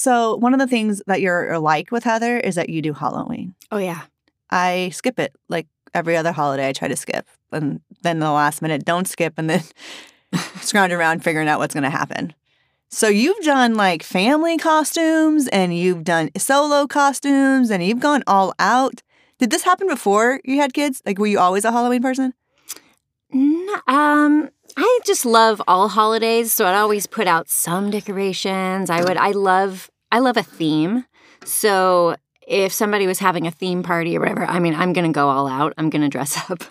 So one of the things that you're like with Heather is that you do Halloween. Oh yeah. I skip it like every other holiday. I try to skip, and then the last minute don't skip, and then scrounge around figuring out what's going to happen. So you've done like family costumes, and you've done solo costumes, and you've gone all out. Did this happen before you had kids? Like, were you always a Halloween person? Um, I just love all holidays, so I'd always put out some decorations. I would. I love. I love a theme. So if somebody was having a theme party or whatever, I mean, I'm gonna go all out. I'm gonna dress up.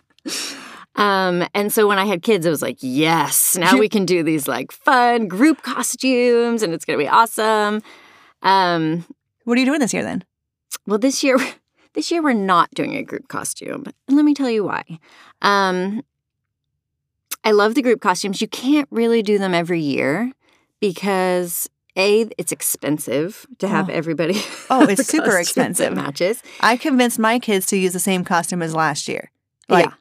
Um, and so when I had kids, it was like, yes, now we can do these like fun group costumes, and it's gonna be awesome. Um, What are you doing this year then? well, this year, this year we're not doing a group costume, and let me tell you why. Um, I love the group costumes. You can't really do them every year because a it's expensive to have Oh. everybody. Oh, it's super expensive. Matches. I convinced my kids to use the same costume as last year. Like, yeah,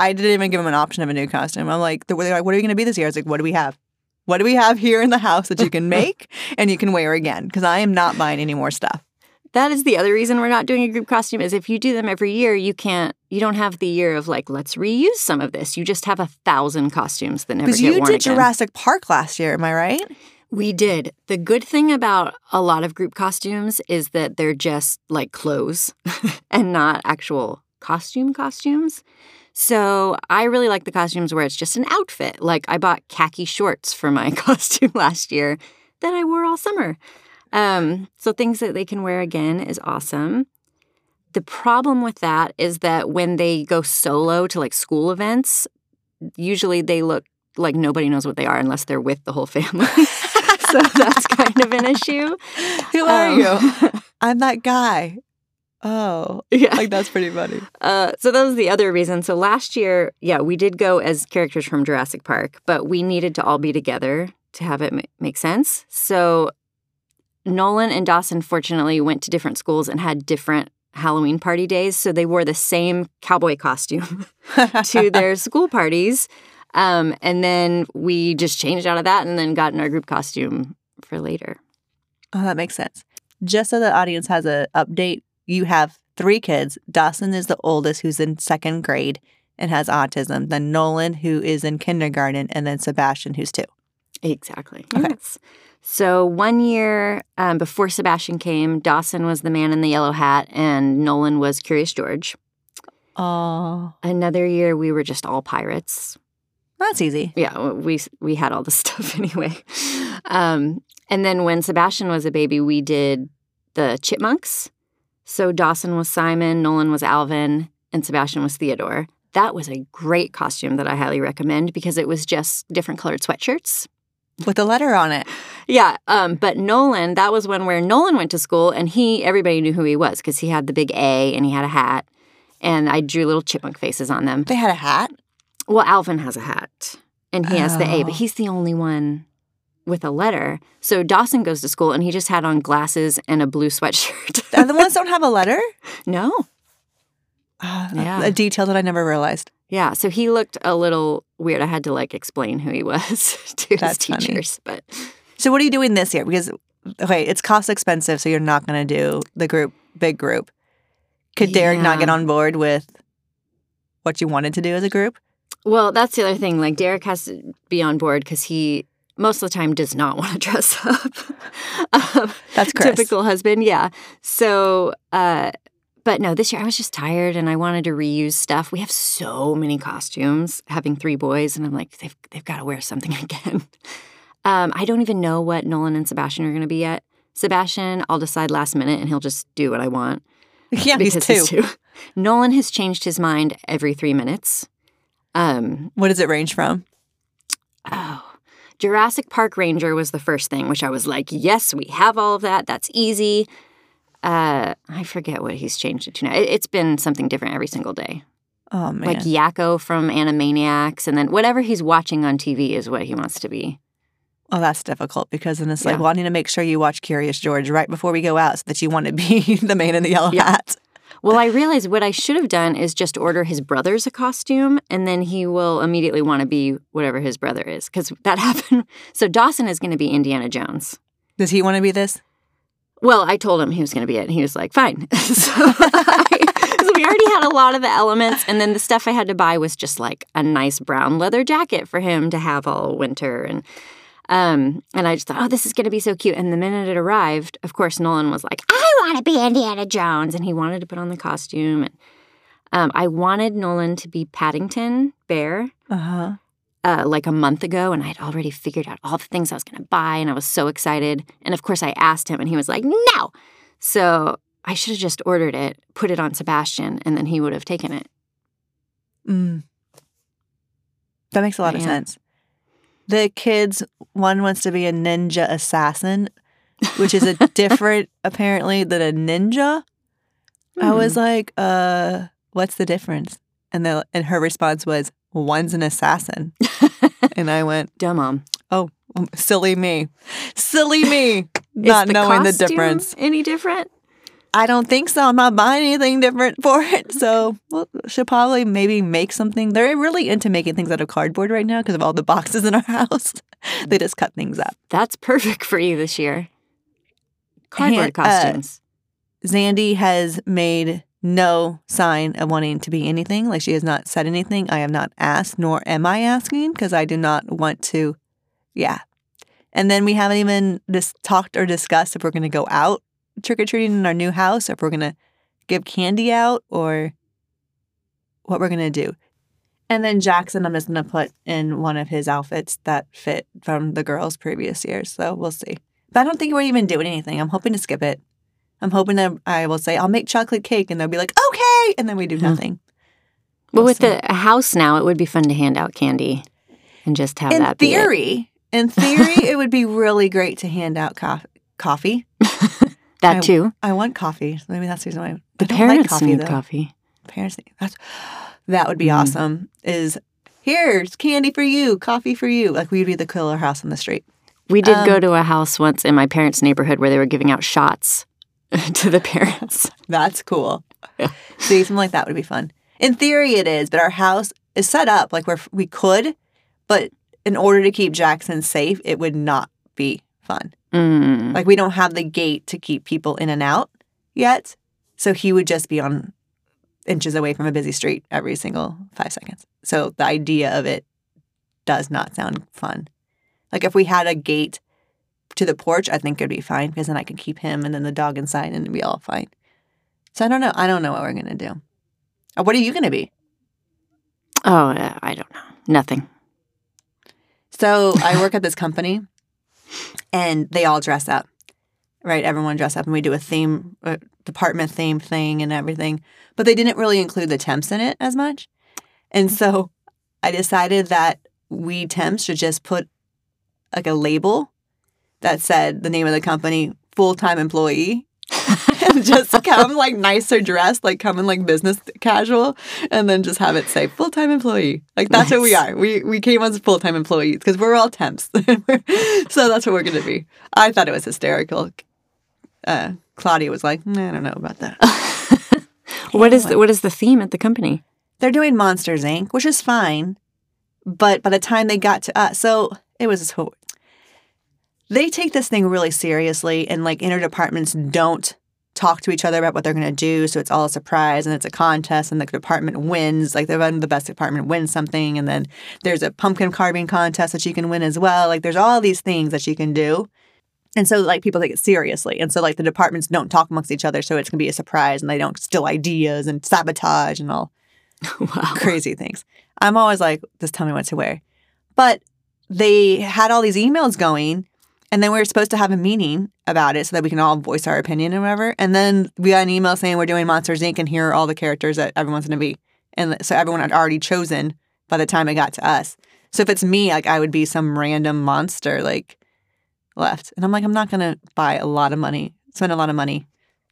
I didn't even give them an option of a new costume. I'm like, they're like, what are you going to be this year? I was like, what do we have? What do we have here in the house that you can make and you can wear again? Because I am not buying any more stuff. that is the other reason we're not doing a group costume. Is if you do them every year, you can't. You don't have the year of like, let's reuse some of this. You just have a thousand costumes that never Because get you worn You did again. Jurassic Park last year, am I right? We did. The good thing about a lot of group costumes is that they're just like clothes and not actual costume costumes. So I really like the costumes where it's just an outfit. Like I bought khaki shorts for my costume last year that I wore all summer. Um, so things that they can wear again is awesome. The problem with that is that when they go solo to like school events, usually they look like nobody knows what they are unless they're with the whole family. So that's kind of an issue. Who are Um, you? I'm that guy. Oh, Yeah. like that's pretty funny. Uh, so that was the other reason. So last year, yeah, we did go as characters from Jurassic Park, but we needed to all be together to have it ma- make sense. So Nolan and Dawson fortunately went to different schools and had different Halloween party days. So they wore the same cowboy costume to their school parties. Um, and then we just changed out of that and then got in our group costume for later. Oh, that makes sense. Just so the audience has a update, you have three kids. Dawson is the oldest, who's in second grade and has autism. Then Nolan, who is in kindergarten, and then Sebastian, who's two. Exactly. Okay. Yes. So one year um, before Sebastian came, Dawson was the man in the yellow hat, and Nolan was Curious George. Oh, Another year, we were just all pirates. That's easy. Yeah, we we had all the stuff anyway. Um, and then when Sebastian was a baby, we did the chipmunks. So Dawson was Simon, Nolan was Alvin, and Sebastian was Theodore. That was a great costume that I highly recommend because it was just different colored sweatshirts. With a letter on it. Yeah, um, but Nolan, that was one where Nolan went to school and he everybody knew who he was because he had the big A and he had a hat. And I drew little chipmunk faces on them. They had a hat. Well, Alvin has a hat and he has the A, but Oh. he's the only one with a letter. So Dawson goes to school and he just had on glasses and a blue sweatshirt. The other ones don't have a letter? no. Ah, Yeah. A detail that I never realized. Yeah, so he looked a little weird. I had to like explain who he was to his That's funny. teachers, but So, what are you doing this year? Because, okay, it's cost expensive, so you're not going to do the group, big group. Could Derek not get on board with what you wanted to do as a group? Well, that's the other thing. Like Derek has to be on board because he most of the time does not want to dress up. um, That's Chris. typical husband, yeah. So, uh, but no, this year I was just tired and I wanted to reuse stuff. We have so many costumes, having three boys, and I'm like, they've they've got to wear something again. Um, I don't even know what Nolan and Sebastian are going to be yet. Sebastian, I'll decide last minute, and he'll just do what I want Yeah, because he's because two. Nolan has changed his mind every three minutes. Um, What does it range from? Oh, Jurassic Park Ranger was the first thing, which I was like, yes, we have all of that. That's easy. Uh, I forget what he's changed it to now. It, it's been something different every single day. Oh, man. Like Yakko from Animaniacs, and then whatever he's watching on TV is what he wants to be. oh, that's difficult because then it's like, Yeah. well, I to make sure you watch Curious George right before we go out so that you want to be the man in the yellow Yeah. hat. Well, I realized what I should have done is just order his brothers a costume, and then he will immediately want to be whatever his brother is, because that happened. So Dawson is going to be Indiana Jones. Does he want to be this? Well, I told him he was going to be it, and he was like, "Fine." so, I, so we already had a lot of the elements, and then the stuff I had to buy was just like a nice brown leather jacket for him to have all winter, and um, and I just thought, "Oh, this is going to be so cute." And the minute it arrived, of course, Nolan was like, "I want to be Indiana Jones," and he wanted to put on the costume, and um, I wanted Nolan to be Paddington Bear. Uh huh. uh, like a month ago, and I had already figured out all the things I was going to buy, and I was so excited. And of course, I asked him, and he was like, "No." So I should have just ordered it, put it on Sebastian, and then he would have taken it. Mm. That makes a lot of sense. The kids, one wants to be a ninja assassin, which is a different, apparently, than a ninja. I was like, uh, what's the difference? And the and her response was, one's an assassin. and I went, dumb mom. oh, silly me. Silly me. Not the knowing the difference. Any different? I don't think so. I'm not buying anything different for it. So we'll, should probably maybe make something. They're really into making things out of cardboard right now because of all the boxes in our house. they just cut things up. That's perfect for you this year. Cardboard Hand- uh, costumes. Zandy has made no sign of wanting to be anything. Like she has not said anything. I have not asked, nor am I asking because I do not want to. Yeah. And then we haven't even just talked or discussed if we're going to go out trick or treating in our new house, or if we're going to give candy out, or what we're going to do. And then Jackson, I'm just going to put in one of his outfits that fit from the girls' previous years. So we'll see. But I don't think we're even doing anything. I'm hoping to skip it. I'm hoping that I will say, I'll make chocolate cake. And they'll be like, okay. And then we do Yeah. nothing. Well, we'll with see. the house now, it would be fun to hand out candy and just have In that theory, in theory, it would be really great to hand out cof- coffee. That I- too. I want coffee. So maybe that's the reason why. The parents like coffee, need though. coffee. Parents need that's that would be Mm. awesome. Is here's candy for you, coffee for you. Like we'd be the killer house on the street. We did go Um, to a house once in my parents' neighborhood where they were giving out shots to the parents. That's cool. Yeah. See, something like that would be fun. In theory, it is, but our house is set up like where we could, but in order to keep Jackson safe, it would not be fun. Mm. Like we don't have the gate to keep people in and out yet, so he would just be on inches away from a busy street every single five seconds. So the idea of it does not sound fun. Like if we had a gate to the porch, I think it'd be fine because then I could keep him and then the dog inside and it'd be all fine. So I don't know. I don't know what we're gonna do. Uh, What are you gonna be? Oh, uh, I don't know. Nothing. So I work at this company, and they all dress up, right? Everyone dress up, and we do a theme, a department theme thing, and everything. But they didn't really include the temps in it as much, and so I decided that we temps should just put like a label that said the name of the company, full time employee. And just come like nicer dressed, like come in like business casual, and then just have it say full time employee. Like that's what we are. We we came as full time employees because we're all temps. so that's what we're gonna be. I thought it was hysterical. Uh, Claudia was like, "Nah, I don't know about that. What is the, what is the theme at the company? They're doing Monsters Inc., which is fine, but by the time they got to us, so it was so. They take this thing really seriously, and like inner departments don't talk to each other about what they're going to do. So it's all a surprise, and it's a contest, and the department wins. Like the the best department wins something, and then there's a pumpkin carving contest that you can win as well. Like there's all these things that you can do. And so, like, people take it seriously. And so, like, the departments don't talk amongst each other. So it's going to be a surprise and they don't steal ideas and sabotage and all wow. crazy things. I'm always like, just tell me what to wear. But they had all these emails going, and then we were supposed to have a meeting about it so that we can all voice our opinion or whatever. And then we got an email saying we're doing Monsters Inc. and here are all the characters that everyone's going to be. And so everyone had already chosen by the time it got to us. So if it's me, like I would be some random monster like left. And I'm like, I'm not going to buy a lot of money, spend a lot of money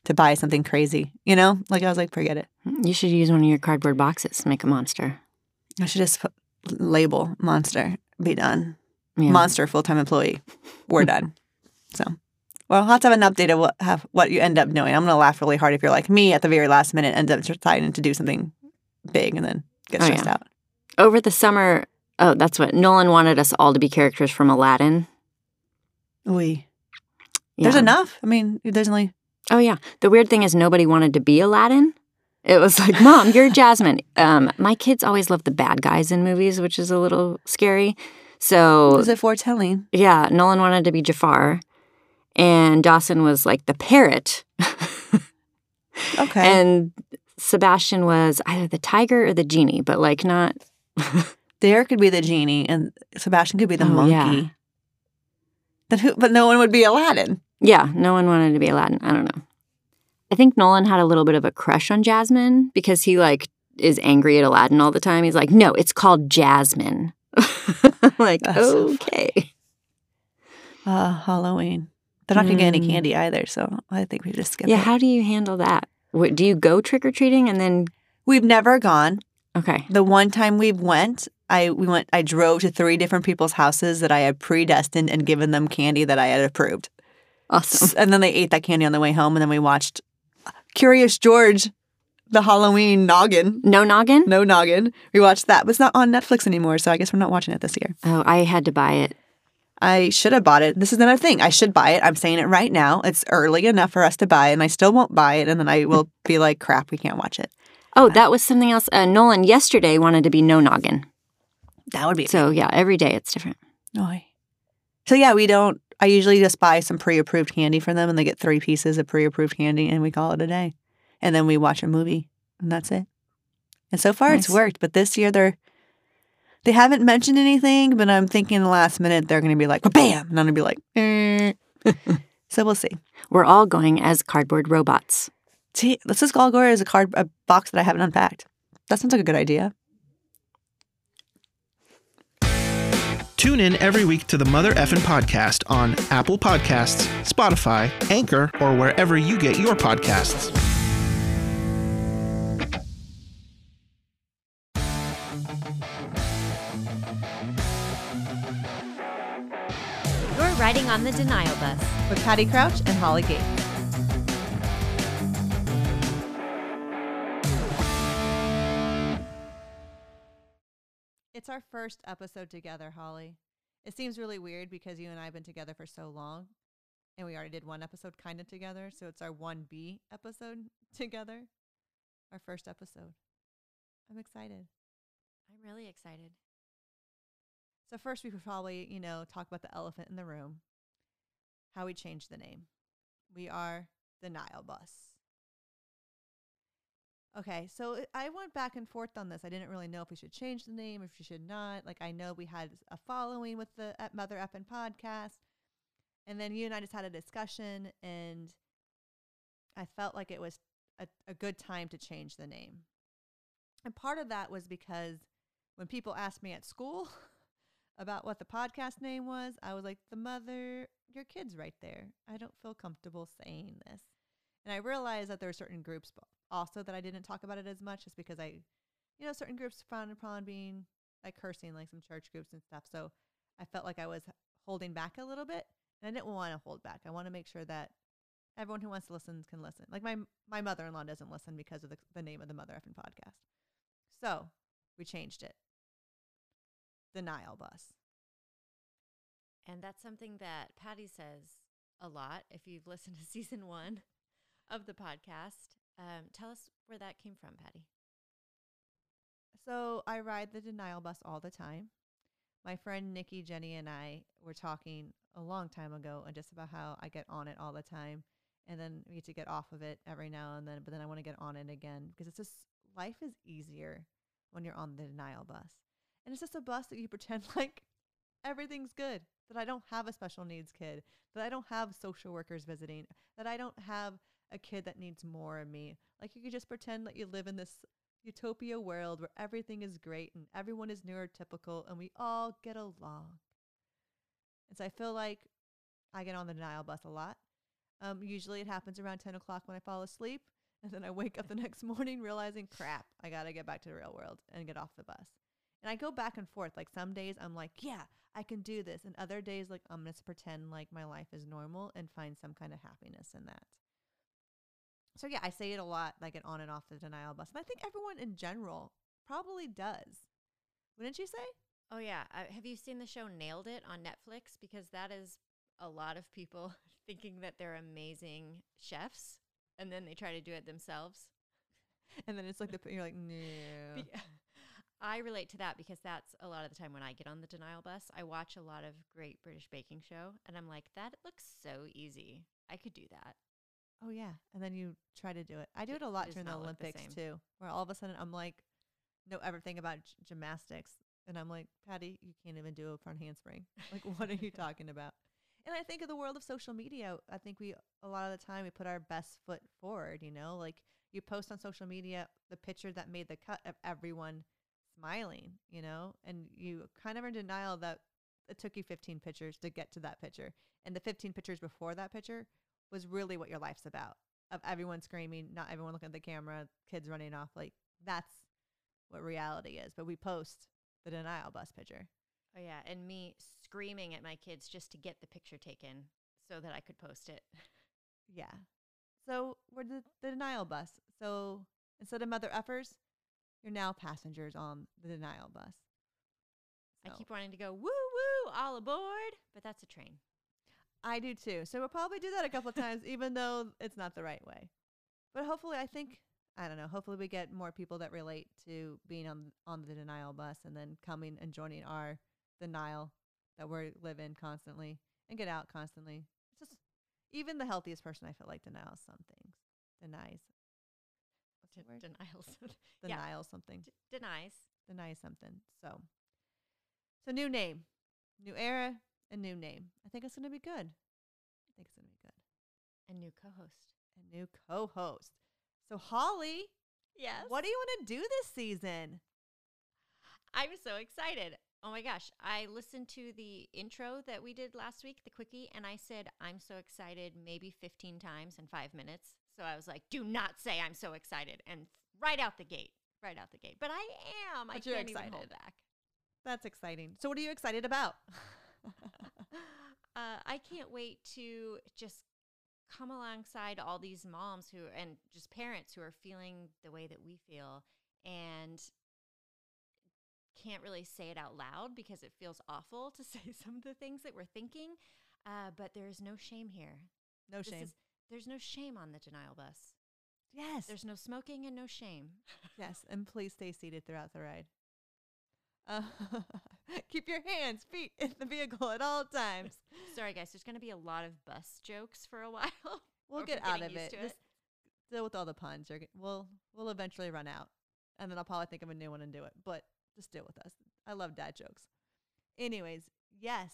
to buy something crazy, you know? Like I was like, forget it. Hmm, you should use one of your cardboard boxes. To make a monster. I should just put, label monster, be done. Yeah. Monster full time employee. We're done. So, well, I'll have to have an update of what have what you end up doing. I'm gonna laugh really hard if you're like me at the very last minute, end up deciding to do something big and then get Oh, stressed yeah. out. Over the summer, oh, that's what Nolan wanted us all to be characters from Aladdin. We There's enough. I mean, there's only Oh yeah. The weird thing is nobody wanted to be Aladdin. It was like, Mom, you're Jasmine. Um, my kids always love the bad guys in movies, which is a little scary. So is it foretelling? yeah, Nolan wanted to be Jafar, and Dawson was like the parrot, Okay. and Sebastian was either the tiger or the genie, but like not. There could be the genie, and Sebastian could be the Oh, monkey. yeah. Then who? But no one would be Aladdin. Yeah, no one wanted to be Aladdin. I don't know. I think Nolan had a little bit of a crush on Jasmine because he like is angry at Aladdin all the time. He's like, "No, it's called Jasmine." I'm like, That's so okay. Uh, Halloween. They're not gonna get any Mm. candy either, so I think we just skip that. yeah, it. how do you handle that? What, do you go trick or treating and then? We've never gone. Okay, The one time we went, I we went. I drove to three different people's houses that I had predestined and given them candy that I had approved. awesome. And then they ate that candy on the way home, and then we watched Curious George, the Halloween noggin. No noggin. No noggin. We watched that, but it's not on Netflix anymore, so I guess we're not watching it this year. Oh, I had to buy it. I should have bought it. This is another thing. I should buy it. I'm saying it right now. It's early enough for us to buy it, and I still won't buy it, and then I will be like, crap, we can't watch it. Oh, that was something else. Uh, Nolan yesterday wanted to be no noggin. That would be So yeah, every day it's different. Oy. So yeah, we don't. I usually just buy some pre-approved candy for them, and they get three pieces of pre-approved candy, and we call it a day. And then we watch a movie, and that's it. And so far, it's worked. But this year, they're they haven't mentioned anything. But I'm thinking the last minute they're going to be like, "Bam!" and I'm going to be like, eh. so we'll see. We're all going as cardboard robots. See, let's just all go as a card a box that I haven't unpacked. That sounds like a good idea. Tune in every week to the Mother Effin Podcast on Apple Podcasts, Spotify, Anchor, or wherever you get your podcasts. Riding on the denial bus. With Patty Crouch and Holly Gates. It's our first episode together, Holly. It seems really weird because you and I have been together for so long, and we already did one episode kind of together. So it's our 1B episode together, our first episode. I'm excited. I'm really excited. So first, we could probably, you know, talk about the elephant in the room. How we changed the name. We are the Nile Bus. Okay, so I went back and forth on this. I didn't really know if we should change the name, if we should not. Like, I know we had a following with the Mother Effin podcast, and then you and I just had a discussion, and I felt like it was a, a good time to change the name. And part of that was because when people asked me at school about what the podcast name was, I was like, the mother, your kid's right there. I don't feel comfortable saying this. And I realized that there are certain groups also that I didn't talk about it as much just because I, you know, certain groups frowned upon being like cursing, like some church groups and stuff. So I felt like I was holding back a little bit. And I didn't want to hold back. I want to make sure that everyone who wants to listen can listen. Like my my mother in law doesn't listen because of the, the name of the Mother Effing podcast. So we changed it. Denial Bus. And that's something that Patty says a lot if you've listened to season one of the podcast. Um, tell us where that came from, Patty. So I ride the denial bus all the time. My friend Nikki, Jenny, and I were talking a long time ago and just about how I get on it all the time. And then we get to get off of it every now and then, but then I want to get on it again because it's just life is easier when you're on the denial bus. And it's just a bus that you pretend like everything's good, that I don't have a special needs kid, that I don't have social workers visiting, that I don't have a kid that needs more of me. Like you could just pretend that you live in this utopia world where everything is great and everyone is neurotypical and we all get along. And so I feel like I get on the denial bus a lot. Um, usually it happens around 10 o'clock when I fall asleep. And then I wake up the next morning realizing, crap, I got to get back to the real world and get off the bus. And I go back and forth. Like some days I'm like, yeah, I can do this. And other days, like, I'm going to pretend like my life is normal and find some kind of happiness in that. So yeah, I say it a lot. like an on and off the denial bus, and I think everyone in general probably does. Wouldn't you say? Oh, yeah. Uh, have you seen the show Nailed It on Netflix? Because that is a lot of people thinking that they're amazing chefs and then they try to do it themselves. And then it's like the you're like no. Be- I relate to that because that's a lot of the time when I get on the denial bus. I watch a lot of Great British Baking Show and I'm like, that looks so easy. I could do that. Oh yeah, and then you try to do it. I do it a lot during the look the Olympics too, where all of a sudden I'm like, know everything about g- gymnastics, and I'm like, Patty, you can't even do a front handspring. Like, what are you talking about? And I think of the world of social media. I think we a lot of the time we put our best foot forward. You know, like you post on social media the picture that made the cut of everyone smiling. You know, and you kind of are in denial that it took you 15 pictures to get to that picture, and the 15 pictures before that picture was really what your life's about of everyone screaming, not everyone looking at the camera, kids running off. Like that's what reality is. But we post the denial bus picture. Oh yeah, and me screaming at my kids just to get the picture taken so that I could post it. Yeah. So we're the, the denial bus. So instead of mother effers, you're now passengers on the denial bus. I keep wanting to go woo woo all aboard, but that's a train. I do too. So we'll probably do that a couple of times, even though it's not the right way. But hopefully, I think I don't know. Hopefully, we get more people that relate to being on on the denial bus and then coming and joining our denial that we live in constantly and get out constantly. It's just even the healthiest person I feel like denies some things, denies, the D- word? denials. yeah. Denial something, D- denies. denies something. So, so new name, new era, a new name. I think it's gonna be good. I think it's gonna be good. A new co-host. a new co-host. So Holly, Yes. what do you want to do this season? I'm so excited. Oh my gosh. I listened to the intro that we did last week, the quickie, and I said, I'm so excited maybe 15 times in five minutes. So I was like, do not say I'm so excited. And right out the gate, right out the gate. But I am. I But you're can't even hold excited. back. That's exciting. So what are you excited about? uh, I can't wait to just come alongside all these moms who and just parents who are feeling the way that we feel and can't really say it out loud because it feels awful to say some of the things that we're thinking. Uh, but there's no shame here. no This shame. is- there's no shame on the denial bus. yes. There's no smoking and no shame. yes, and please stay seated throughout the ride. Uh, keep your hands, feet in the vehicle at all times. Sorry, guys. There's going to be a lot of bus jokes for a while. We'll get out of it. Just deal with all the puns. You're, we'll we'll eventually run out, and then I'll probably think of a new one and do it. But just deal with us. I love dad jokes. Anyways, yes,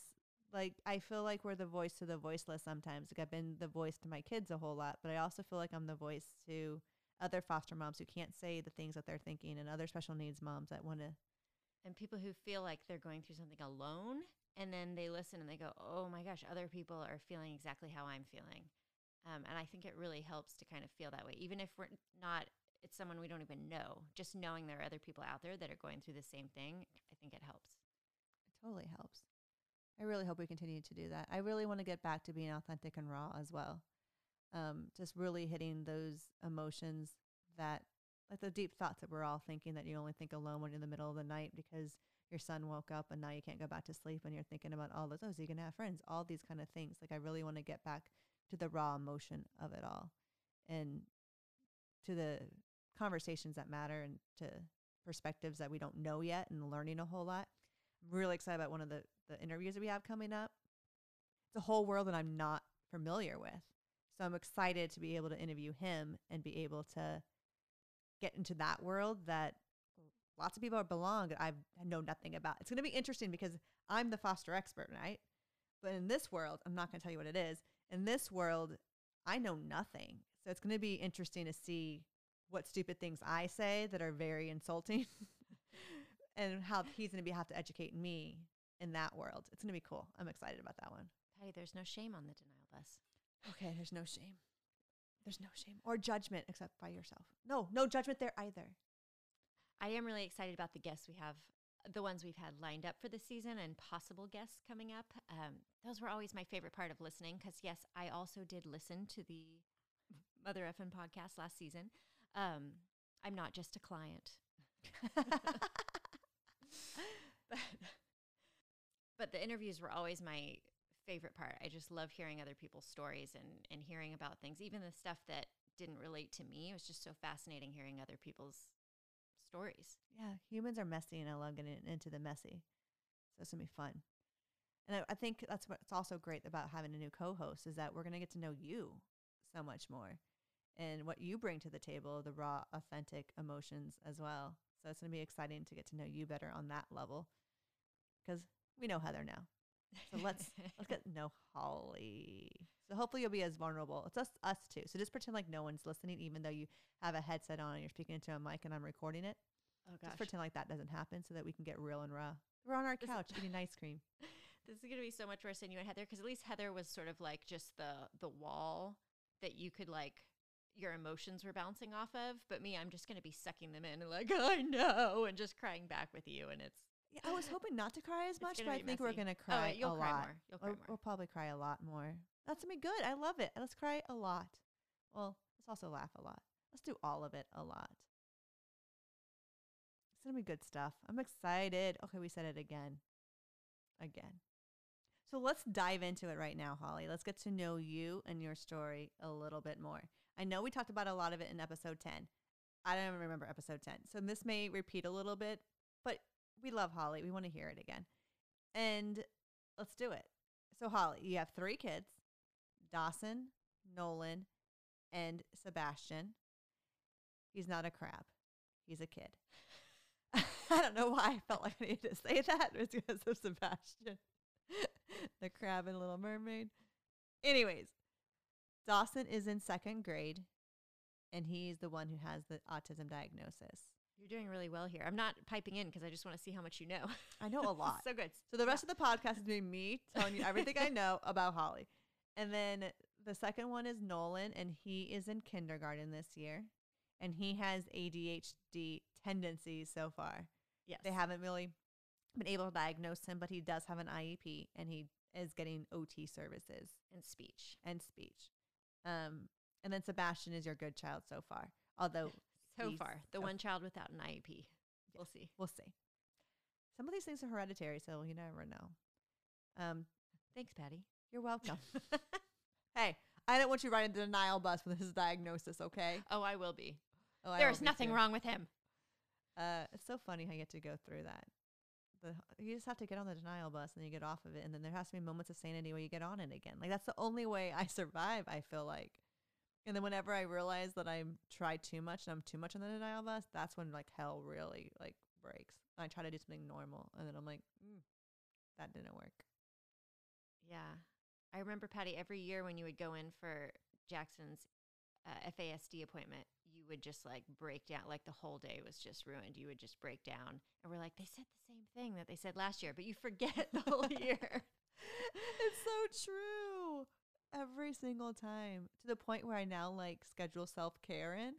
like I feel like we're the voice to the voiceless sometimes. Like I've been the voice to my kids a whole lot, but I also feel like I'm the voice to other foster moms who can't say the things that they're thinking, and other special needs moms that want to. and people who feel like they're going through something alone and then they listen and they go oh my gosh other people are feeling exactly how i'm feeling um, and i think it really helps to kind of feel that way even if we're not it's someone we don't even know just knowing there are other people out there that are going through the same thing i think it helps It totally helps. I really hope we continue to do that. I really want to get back to being authentic and raw as well. Um, just really hitting those emotions that, like the deep thoughts that we're all thinking that you only think alone when you're in the middle of the night because your son woke up and now you can't go back to sleep and you're thinking about all those, oh, is he going to have friends? All these kind of things. Like, I really want to get back to the raw emotion of it all and to the conversations that matter and to perspectives that we don't know yet and learning a whole lot. Really excited about one of the, the interviews that we have coming up. It's a whole world that I'm not familiar with. So I'm excited to be able to interview him and be able to get into that world that lots of people belong that I know nothing about. It's going to be interesting because I'm the foster expert, right? But in this world, I'm not going to tell you what it is. In this world, I know nothing. So it's going to be interesting to see what stupid things I say that are very insulting and how he's going to be have to educate me in that world. It's going to be cool. I'm excited about that one. patty there's no shame on the denial bus Okay, there's no shame. There's no shame or judgment except by yourself. No, no judgment there either. i am really excited about the guests we have the ones we've had lined up for the season and possible guests coming up um, those were always my favorite part of listening because yes i also did listen to the mother effin podcast last season um, i'm not just a client but, but the interviews were always my favorite part. I just love hearing other people's stories and and hearing about things, even the stuff that didn't relate to me. It was just so fascinating hearing other people's stories. Yeah, humans are messy, and I love getting into the messy. So it's gonna be fun. And I, I think that's what's also great about having a new co-host is that we're gonna get to know you so much more, and what you bring to the table, the raw, authentic emotions as well. So it's gonna be exciting to get to know you better on that level, because we know Heather now. So let's let's get know Holly. So hopefully you'll be as vulnerable. It's us us too. So just pretend like no one's listening, even though you have a headset on and you're speaking into a mic and I'm recording it. Oh Just pretend like that doesn't happen so that we can get real and raw. We're on our This- couch eating ice cream. This is going to be so much worse than you and Heather because at least Heather was sort of like just the the wall that you could like your emotions were bouncing off of. But me, I'm just going to be sucking them in and like I know and just crying back with you, and it's Yeah, I was hoping not to cry as much, but I think we're gonna Oh, cry you'll a cry lot. more. You'll cry We'll- more. We'll probably cry a lot more. That's gonna be good. I love it. Let's cry a lot. Well, let's also laugh a lot. Let's do all of it a lot. It's gonna be good stuff. I'm excited. Okay, we said it again. Again. So let's dive into it right now, Holly. Let's get to know you and your story a little bit more. I know we talked about a lot of it in episode 10. I don't even remember episode 10. So this may repeat a little bit, but we love Holly. We want to hear it again. And let's do it. So, Holly, you have three kids Dawson, Nolan, and Sebastian. He's not a crab, he's a kid. I don't know why I felt like I needed to say that. It's because of Sebastian, the crab in Little Mermaid. Anyways, Dawson is in second grade, and he's the one who has the autism diagnosis. you're doing really well here. I'm not piping in because I just want to see how much you know. I know a lot. so good. So the rest of the podcast is being me telling you everything I know about Holly. And then the second one is Nolan, and he is in kindergarten this year. And he has ADHD tendencies so far. Yes, They haven't really been able to diagnose him, but he does have an IEP and he is getting OT services and speech. and speech. Um, and then Sebastian is your good child so far. Although So far, the so- one child without an IEP. We'll see. we'll see. Some of these things are hereditary, so you never know. Um, Thanks, Patty. you're welcome. Hey, I don't want you riding the denial bus with his diagnosis, okay? oh, I will be. Oh, There is nothing too. wrong with him. Uh, it's so funny how you get to go through that. The you just have to get on the denial bus and then you get off of it, and then there has to be moments of sanity where you get on it again. Like that's the only way I survive. I feel like. And then whenever I realize that I'm tried too much and I'm too much on the denial bus, that's when like hell really like breaks. I try to do something normal, and then I'm like, mm, that didn't work. Yeah. I remember, Patty, every year when you would go in for Jackson's uh, FASD appointment, you would just like break down, like the whole day was just ruined. You would just break down. And we're like, they said the same thing that they said last year, but you forget the whole year. it's so true. Every single time to the point where I now like schedule self care in.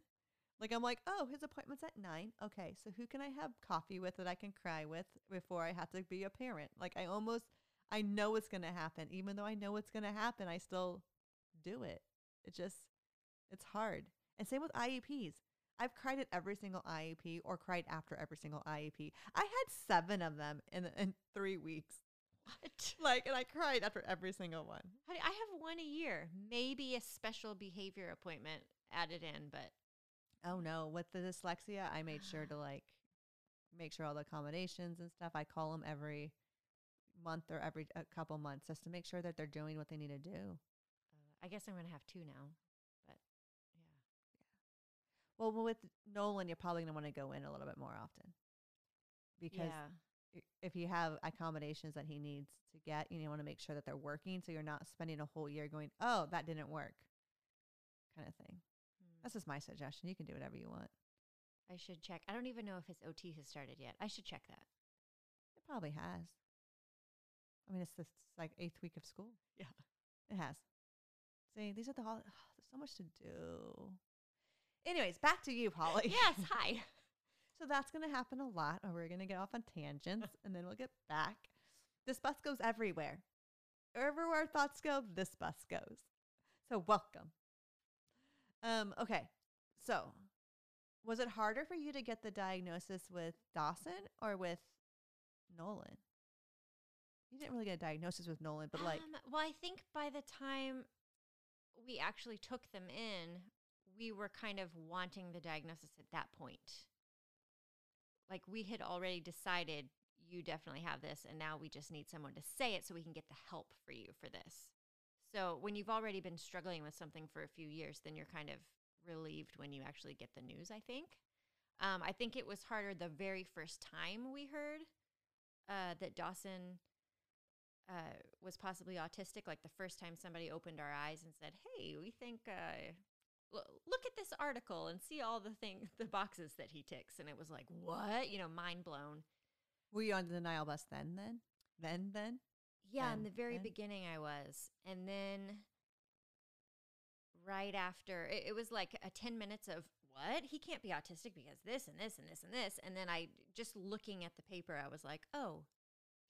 Like I'm like, oh, his appointment's at nine. Okay, so who can I have coffee with that I can cry with before I have to be a parent? Like I almost, I know it's gonna happen. Even though I know it's gonna happen, I still do it. It just, it's hard. And same with IEPs. I've cried at every single IEP or cried after every single IEP. I had seven of them in in three weeks. what? Like, and I cried after every single one. I have one a year, maybe a special behavior appointment added in, but Oh no, with the dyslexia, I made sure to like make sure all the accommodations and stuff. I call them every month or every a couple months just to make sure that they're doing what they need to do. uh, I guess I'm going to have two now. Well, with Nolan, you're probably going to want to go in a little bit more often because yeah. if you have accommodations that he needs to get, you know, you want to make sure that they're working so you're not spending a whole year going, "Oh, that didn't work." kind of thing. Hmm. That's just my suggestion. You can do whatever you want. I should check. I don't even know if his OT has started yet. I should check that. It probably has. I mean, it's this like eighth week of school. Yeah. It has. See, these are the hol- there's so much to do. Anyways, back to you, Polly. yes. Hi. so that's gonna happen a lot, or we're gonna get off on tangents, and then we'll get back. This bus goes everywhere. Wherever our thoughts go, this bus goes. So welcome. Um. Okay. So, was it harder for you to get the diagnosis with Dawson or with Nolan? You didn't really get a diagnosis with Nolan, but like, Um, well, I think by the time we actually took them in, we were kind of wanting the diagnosis at that point. Like we had already decided you definitely have this, and now we just need someone to say it so we can get the help for you for this. So when you've already been struggling with something for a few years, then you're kind of relieved when you actually get the news, I think. Um, I think it was harder the very first time we heard uh, that Dawson uh, was possibly autistic. Like the first time somebody opened our eyes and said, "Hey, we think uh, look at this article and see all the thing, the boxes that he ticks," and it was like, "What?" You know, mind blown. were you on the nile bus then? Then, then, then? Yeah, in the very then? beginning, I was, and then right after, it, it was like a ten minutes of what he can't be autistic because this and this and this and this, and then I just looking at the paper, I was like, oh,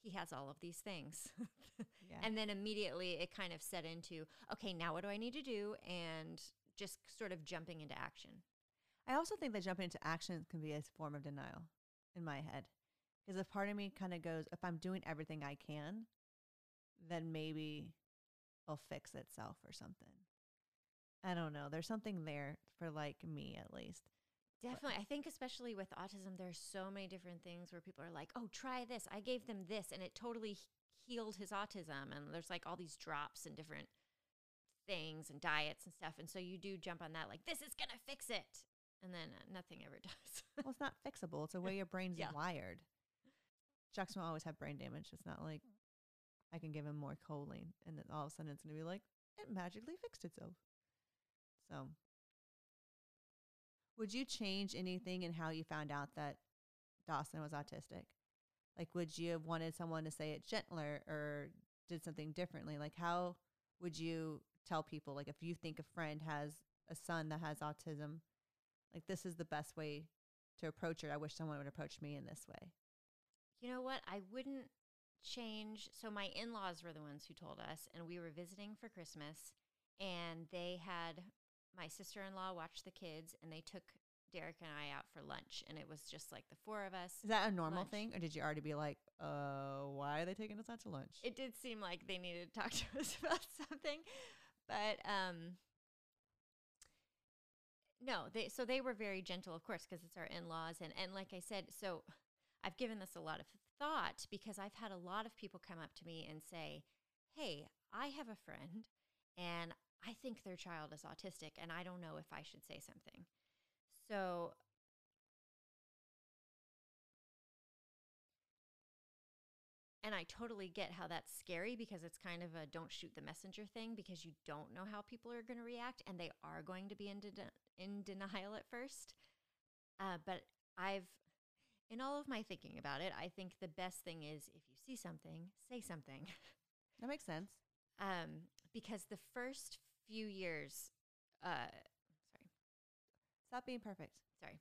he has all of these things. Yeah. And then immediately it kind of set into, okay, now what do I need to do? And just sort of jumping into action. I also think that jumping into action can be a form of denial in my head. Because if part of me kind of goes, if I'm doing everything I can, then maybe it'll fix itself or something. I don't know. There's something there for like me at least. Definitely. I think, especially with autism, there's so many different things where people are like, oh, try this. I gave them this, and it totally healed his autism. And there's like all these drops and different things and diets and stuff. And so you do jump on that, like, this is going to fix it. And then uh, nothing ever does. Well, it's not fixable. It's the way your brain's Yeah. wired. Jackson will always have brain damage. It's not like I can give him more choline and then all of a sudden it's going to be like, it magically fixed itself. So, would you change anything in how you found out that Dawson was autistic? Like, would you have wanted someone to say it gentler or did something differently? Like, how would you tell people, like, if you think a friend has a son that has autism, like, this is the best way to approach it. I wish someone would approach me in this way. You know what? I wouldn't change. So my in-laws were the ones who told us, and we were visiting for Christmas, and they had my sister-in-law watch the kids, and they took Derek and I out for lunch, and it was just like the four of us. Is that a normal Lunch. thing, or did you already be like, uh, why are they taking us out to lunch? It did seem like they needed to talk to us about something, but um, no, they so they were very gentle, of course, because it's our in-laws, and and like I said, so I've given this a lot of thought because I've had a lot of people come up to me and say, "Hey, I have a friend, and I think their child is autistic, and I don't know if I should say something." So And I totally get how that's scary because it's kind of a don't shoot the messenger thing because you don't know how people are going to react and they are going to be in, de- in denial at first. Uh, but I've, in all of my thinking about it, I think the best thing is if you see something, say something. That makes sense. um, because the first few years, uh, sorry, Stop being perfect. sorry.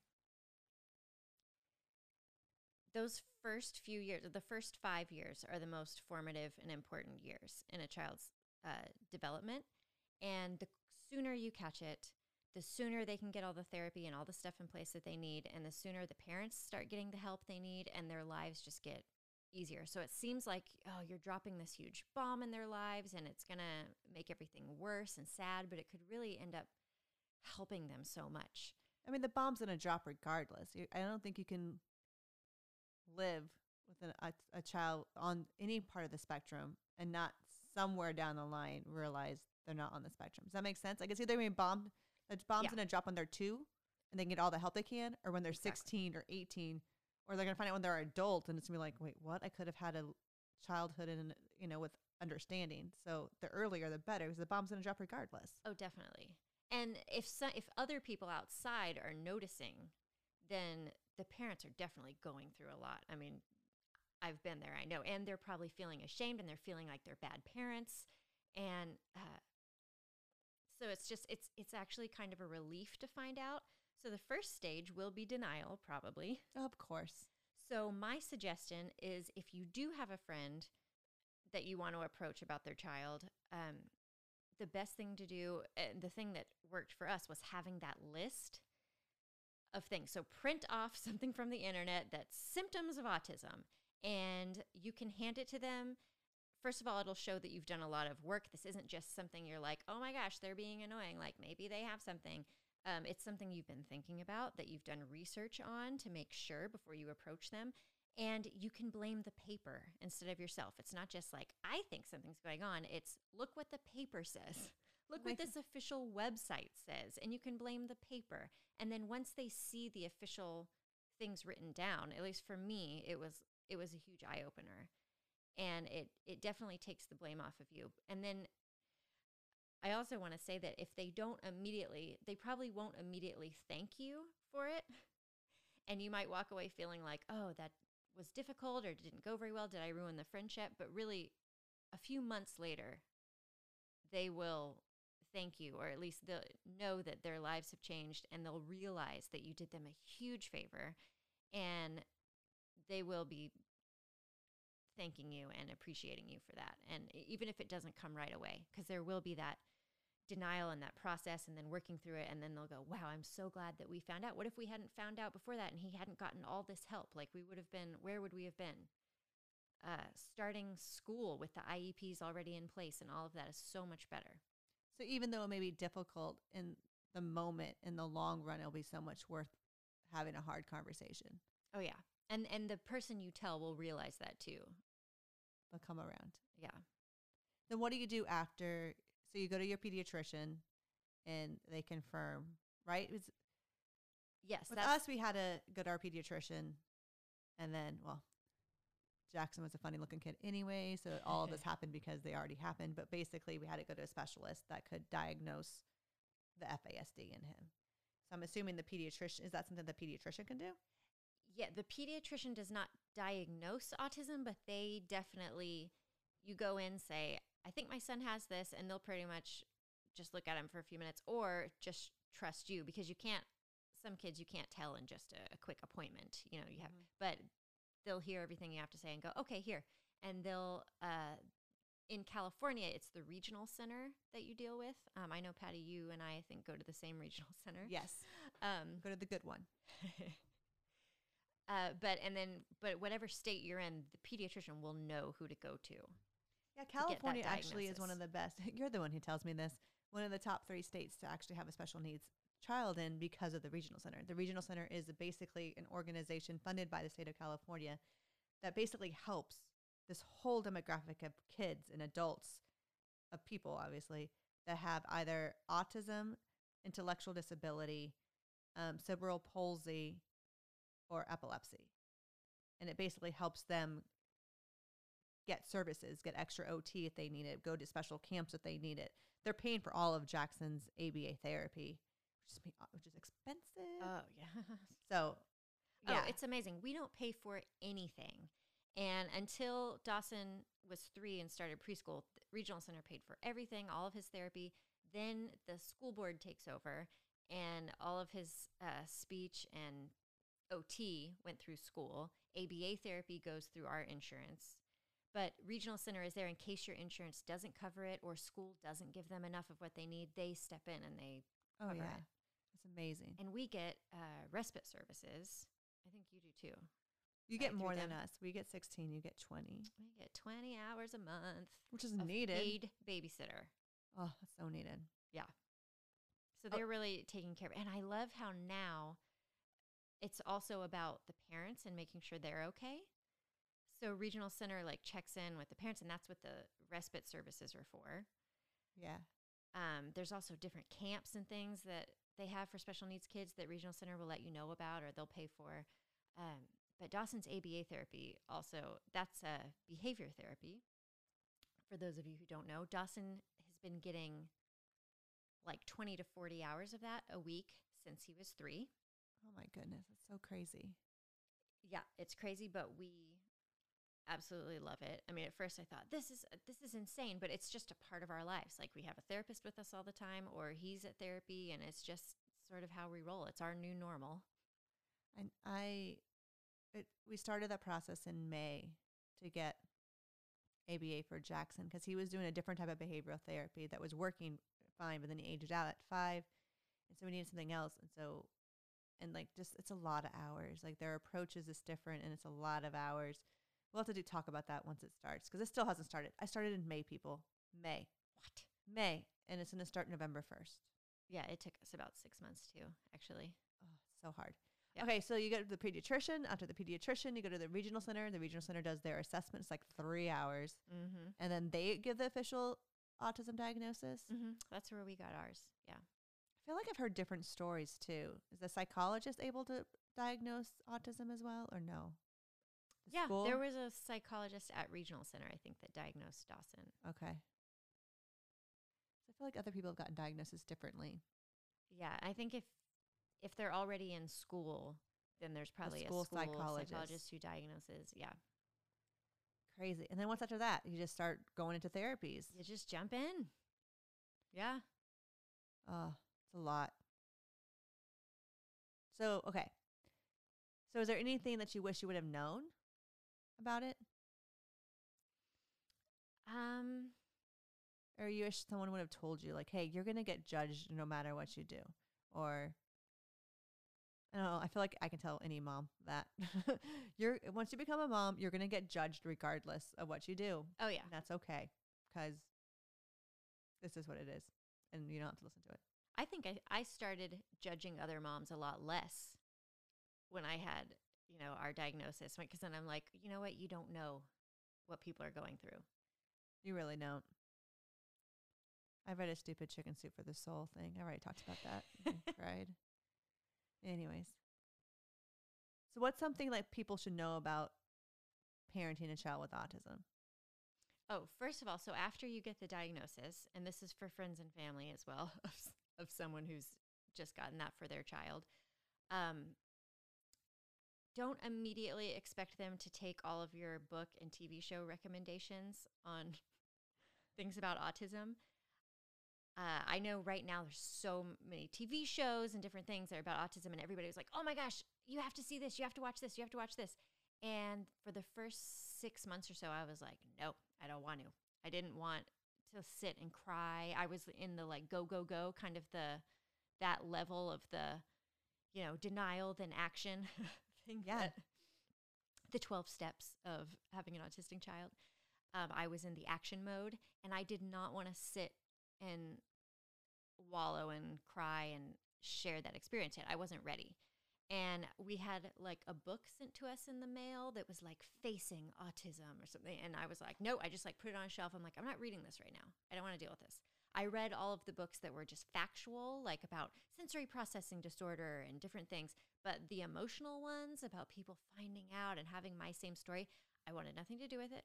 Those first few years, the first five years, are the most formative and important years in a child's uh, development. And the sooner you catch it, the sooner they can get all the therapy and all the stuff in place that they need, and the sooner the parents start getting the help they need, and their lives just get easier. So it seems like, oh, you're dropping this huge bomb in their lives, and it's going to make everything worse and sad, but it could really end up helping them so much. I mean, the bomb's gonna drop regardless. I don't think you can live with an, a, a child on any part of the spectrum and not somewhere down the line realize they're not on the spectrum. Does that make sense? I can either being bombed. The bomb's Yeah. gonna drop when they're two, and they can get all the help they can, or when they're Exactly. sixteen or eighteen, or they're gonna find out when they're adult, and it's gonna be like, wait, what? I could have had a childhood and you know with understanding. So the earlier the better, because the bomb's gonna drop regardless. Oh, definitely. And if so, if other people outside are noticing, then the parents are definitely going through a lot. I mean, I've been there, I know, and they're probably feeling ashamed and they're feeling like they're bad parents, and uh, so it's just it's it's actually kind of a relief to find out. So the first stage will be denial, probably. Of course. So, my suggestion is if you do have a friend that you want to approach about their child, um, the best thing to do, and the thing that worked for us was having that list of things. So, print off something from the internet that's symptoms of autism, and you can hand it to them first of all, it'll show that you've done a lot of work. This isn't just something you're like, oh my gosh, they're being annoying. Like maybe they have something. Um, it's something you've been thinking about, that you've done research on to make sure before you approach them. And you can blame the paper instead of yourself. It's not just like, I think something's going on. It's look what the paper says. Look what this official website says. And you can blame the paper. And then once they see the official things written down, at least for me, it was it was a huge eye opener. And it it definitely takes the blame off of you. And then I also want to say that if they don't immediately, they probably won't immediately thank you for it. And you might walk away feeling like, oh, that was difficult or didn't go very well. Did I ruin the friendship? But really, a few months later, they will thank you, or at least they'll know that their lives have changed and they'll realize that you did them a huge favor and they will be thanking you and appreciating you for that. And even if it doesn't come right away, because there will be that denial and that process and then working through it. And then they'll go, wow, I'm so glad that we found out. What if we hadn't found out before that and he hadn't gotten all this help? Like we would have been, where would we have been? Uh, starting school with the IEPs already in place and all of that is so much better. So even though it may be difficult in the moment, in the long run, it'll be so much worth having a hard conversation. Oh yeah. And and the person you tell will realize that too. They'll come around. Yeah. Then what do you do after? So you go to your pediatrician, and they confirm, right? It was, Yes, with us, we had to go to our pediatrician, and then well, Jackson was a funny looking kid anyway, so all of this happened because they already happened. But basically, we had to go to a specialist that could diagnose the FASD in him. So I'm assuming the pediatrician is that something the pediatrician can do? yeah, the pediatrician does not diagnose autism, but they definitely you go in say, I think my son has this, and they'll pretty much just look at him for a few minutes or just trust you because you can't some kids you can't tell in just a, a quick appointment. You know, you have mm-hmm. but they'll hear everything you have to say and go, okay, here. And they'll uh in California, it's the regional center that you deal with. Um, I know Patty, you and I, I think, go to the same regional center. Yes. Um, Go to the good one. uh, but and then, but whatever state you're in, the pediatrician will know who to go to. Yeah, California actually is one of the best. You're the one who tells me this. One of the top three states to actually have a special needs child in because of the regional center. The regional center is basically an organization funded by the state of California that basically helps this whole demographic of kids and adults, of people obviously, that have either autism, intellectual disability, um, cerebral palsy, or epilepsy. And it basically helps them get services, get extra OT if they need it, go to special camps if they need it. They're paying for all of Jackson's ABA therapy, which is, uh, which is expensive. Oh yeah. so, yeah, Oh, it's amazing. We don't pay for anything. And until Dawson was three and started preschool, the regional center paid for everything, all of his therapy. Then the school board takes over, and all of his uh, speech and OT went through school. ABA therapy goes through our insurance. But regional center is there in case your insurance doesn't cover it or school doesn't give them enough of what they need. They step in and they oh cover yeah, it. It's amazing. And we get uh, respite services. I think you do too. You get more than them. us. We get 16, you get 20, We get 20 hours a month which is needed. paid babysitter. Oh, so needed. Yeah. So Oh. they're really taking care of And I love how now it's also about the parents and making sure they're okay. So regional center like checks in with the parents and that's what the respite services are for. Yeah. Um, there's also different camps and things that they have for special needs kids that regional center will let you know about or they'll pay for. Um, but Dawson's ABA therapy also that's a behavior therapy. For those of you who don't know, Dawson has been getting like 20 to 40 hours of that a week since he was three. Oh my goodness, it's so crazy. Yeah, it's crazy, but we absolutely love it. I mean, at first I thought this is this is insane, but it's just a part of our lives. Like we have a therapist with us all the time, or he's at therapy, and it's just sort of how we roll. It's our new normal. And I, it, we started that process in May to get ABA for Jackson because he was doing a different type of behavioral therapy that was working fine, but then he aged out at five, and so we needed something else. And so, and like just it's a lot of hours. Like their approach is different, and it's a lot of hours. We'll have to do talk about that once it starts because it still hasn't started. I started in May, people. May. What? May, and it's going to start November first. Yeah, it took us about six months too, actually. Oh, so hard. Yeah. Okay, so you go to the pediatrician. After the pediatrician, you go to the regional center. The regional center does their assessment. It's like three hours, Mm-hmm. and then they give the official autism diagnosis. Mm-hmm. That's where we got ours. Yeah. I feel like I've heard different stories too. Is the psychologist able to diagnose autism as well, or no? The Yeah, school? there was a psychologist at Regional Center, I think, that diagnosed Dawson. Okay. I feel like other people have gotten diagnoses differently. Yeah, I think if if they're already in school, then there's probably school a school psychologist. psychologist. who diagnoses. Yeah, Crazy. And then what's after that? You just start going into therapies. you just jump in. Yeah. Oh, it's a lot. So, okay. So, is there anything that you wish you would have known about it? Um. Or you wish someone would have told you, like, hey, you're going to get judged no matter what you do? Or, I don't know. I feel like I can tell any mom that. you're Once you become a mom, you're going to get judged regardless of what you do. Oh yeah. And that's okay because this is what it is. And you don't have to listen to it. I think I, I started judging other moms a lot less when I had, you know, our diagnosis. Because then I'm like, you know what? You don't know what people are going through. You really don't. I read a stupid chicken soup for the soul thing. I already talked about that. I cried. Anyways. So what's something like people should know about parenting a child with autism? Oh, first of all, so after you get the diagnosis, and this is for friends and family as well of, of someone who's just gotten that for their child, um, don't immediately expect them to take all of your book and TV show recommendations on things about autism. Uh, I know right now there's so many TV shows and different things that are about autism, and everybody was like, "Oh my gosh, you have to see this! You have to watch this! You have to watch this!" And for the first six months or so, I was like, no, I don't want to. I didn't want to sit and cry. I was in the like go, go, go kind of the, that level of the, you know, denial then action thing. Yeah. that- the 12 steps of having an autistic child. Um, I was in the action mode and I did not want to sit and wallow and cry and share that experience yet. I wasn't ready. And we had like a book sent to us in the mail that was like facing autism or something. And I was like, no, I just like put it on a shelf. I'm like, I'm not reading this right now. I don't want to deal with this. I read all of the books that were just factual, like about sensory processing disorder and different things. But the emotional ones about people finding out and having my same story, I wanted nothing to do with it.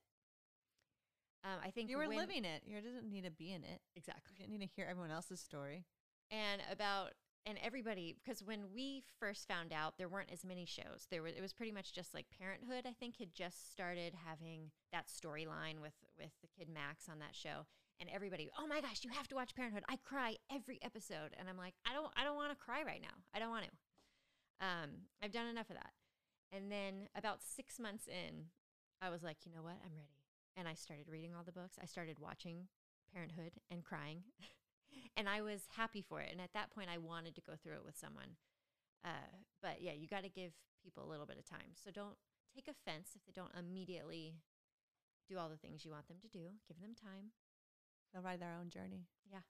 Um, I think You were living it. You didn't need to be in it. exactly You didn't need to hear everyone else's story. and about and everybody because when we first found out there weren't as many shows there were it was pretty much just like parenthood i think had just started having that storyline with with the kid max on that show and everybody oh my gosh you have to watch parenthood i cry every episode and i'm like i don't i don't want to cry right now i don't want to um i've done enough of that and then about six months in i was like you know what i'm ready and i started reading all the books i started watching parenthood and crying and I was happy for it. And at that point, I wanted to go through it with someone. Uh, but yeah, you got to give people a little bit of time. So don't take offense if they don't immediately do all the things you want them to do. Give them time. They'll ride their own journey. Yeah.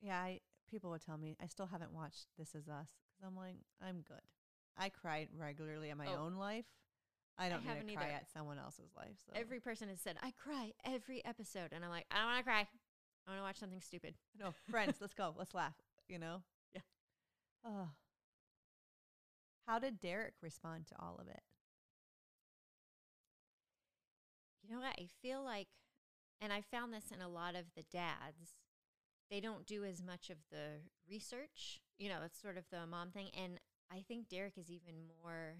Yeah, I, people would tell me I still haven't watched This Is Us because I'm like, I'm good. I cry regularly in my Oh. own life. I don't need haven't to cry either. at someone else's life. So Every person has said, I cry every episode. And I'm like, I don't want to cry. I want to watch something stupid. no friends, let's go, let's laugh. You know. Yeah. Oh. How did Derek respond to all of it? You know what? I feel like, and I found this in a lot of the dads, they don't do as much of the research. You know, it's sort of the mom thing. And I think Derek is even more.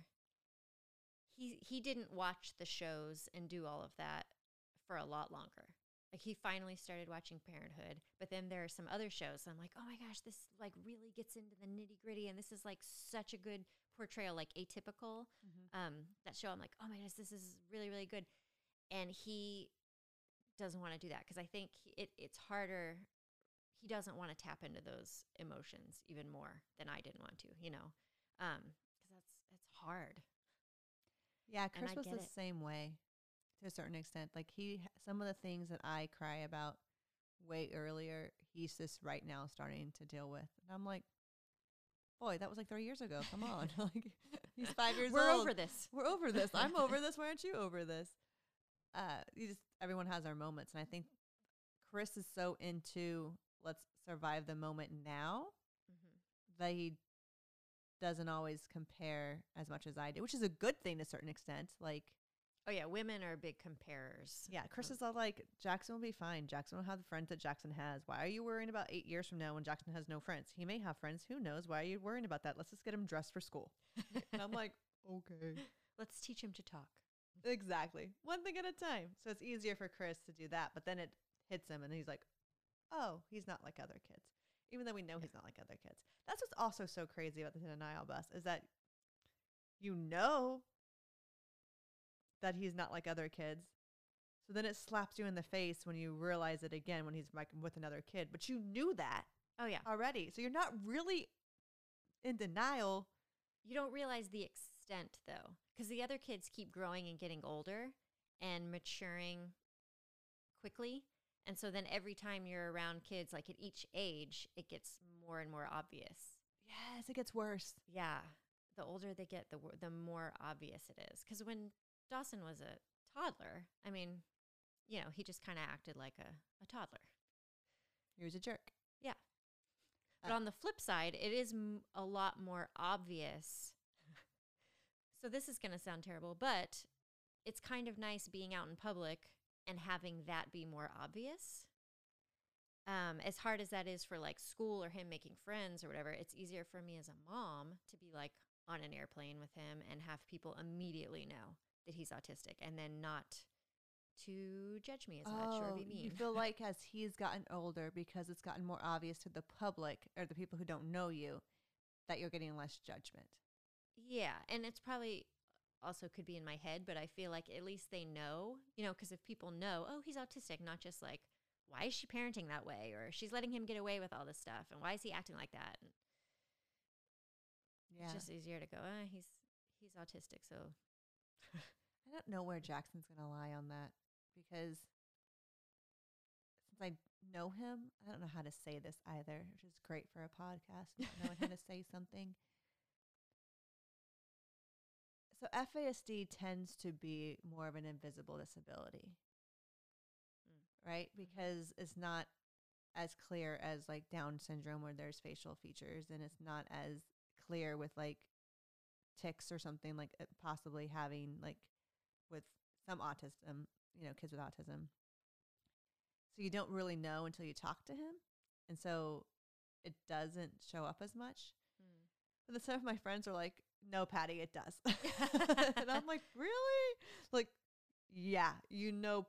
He he didn't watch the shows and do all of that for a lot longer. Like he finally started watching Parenthood, but then there are some other shows. I'm like, oh my gosh, this like really gets into the nitty gritty, and this is like such a good portrayal, like atypical. Um, that show, I'm like, oh my gosh, this is really really good and he doesn't want to do that because I think it, it's harder. He doesn't want to tap into those emotions even more than I didn't want to, you know, because that's it's hard. Yeah, Chris was the it. same way to a certain extent. Like he, some of the things that I cry about way earlier, he's just right now starting to deal with. And I'm like, boy, that was like three years ago. Come on, like he's five years old. We're over this. We're over this. I'm over this. Why aren't you over this? Uh, you just everyone has our moments, and I think Chris is so into let's survive the moment now Mhm. that he doesn't always compare as much as I do, which is a good thing to a certain extent. Like, Oh yeah, women are big comparers. yeah, Chris Um, is all like, Jackson will be fine. Jackson will have the friends that Jackson has. Why are you worrying about eight years from now when Jackson has no friends? He may have friends. Who knows? Why are you worrying about that? Let's just get him dressed for school. and I'm like, okay. Let's teach him to talk. Exactly. One thing at a time. So it's easier for Chris to do that. But then it hits him and he's like, oh, he's not like other kids. Even though we know he's not like other kids. That's what's also so crazy about the denial bus is that you know that he's not like other kids. So then it slaps you in the face when you realize it again when he's like with another kid. But you knew that Oh yeah. already. So you're not really in denial. You don't realize the extent though, because the other kids keep growing and getting older and maturing quickly. And so then every time you're around kids, like at each age, it gets more and more obvious. Yes, it gets worse. Yeah. The older they get, the, wor- the more obvious it is. Because when Dawson was a toddler, I mean, you know, he just kind of acted like a, a toddler. He was a jerk. Yeah. But Uh, on the flip side, it is m- a lot more obvious. so this is going to sound terrible, but it's kind of nice being out in public and having that be more obvious. Um, as hard as that is for like school or him making friends or whatever, it's easier for me as a mom to be like on an airplane with him and have people immediately know that he's autistic and then not to judge me as much or be mean. Oh, You feel like as he's gotten older, because it's gotten more obvious to the public or the people who don't know you, that you're getting less judgment. Yeah, and it's probably also could be in my head, but I feel like at least they know, you know, because if people know, oh, he's autistic, not just like, why is she parenting that way, or she's letting him get away with all this stuff, and why is he acting like that? And Yeah. It's just easier to go, uh, he's he's autistic, so I don't know where Jackson's going to lie on that because since I know him, I don't know how to say this either, which is great for a podcast, knowing how to say something. So FASD tends to be more of an invisible disability, Mm. right? Mm-hmm. Because it's not as clear as like Down syndrome where there's facial features, and it's not as clear with like tics or something like it possibly having like with some autism, you know, kids with autism. So you don't really know until you talk to him. And so it doesn't show up as much. Mm. But then some of my friends are like, no, Patty, it does. and I'm like, really? Like, yeah, you know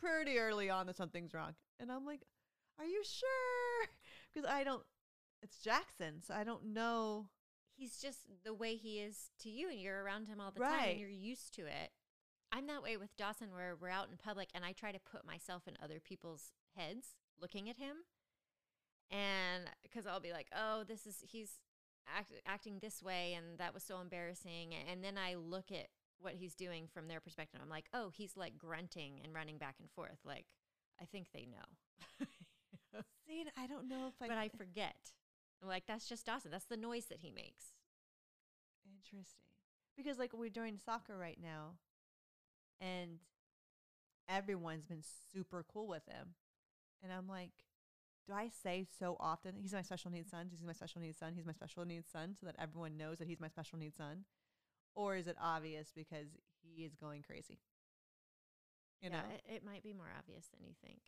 pretty early on that something's wrong. And I'm like, are you sure? Because I don't, it's Jackson. So I don't know. he's just the way he is to you, and you're around him all the time, and you're used to it. I'm that way with Dawson, where we're out in public, and I try to put myself in other people's heads, looking at him, and because I'll be like, "Oh, this is he's act, acting this way, and that was so embarrassing," and then I look at what he's doing from their perspective. I'm like, "Oh, he's like grunting and running back and forth. Like, I think they know." See, I don't know if I. but I forget. I'm like, that's just Dawson. That's the noise that he makes. Interesting. Because like we're doing soccer right now and everyone's been super cool with him. And I'm like, do I say so often, he's my special needs son, he's my special needs son, he's my special needs son, so that everyone knows that he's my special needs son? Or is it obvious because he is going crazy? You yeah, know? it, it might be more obvious than you think.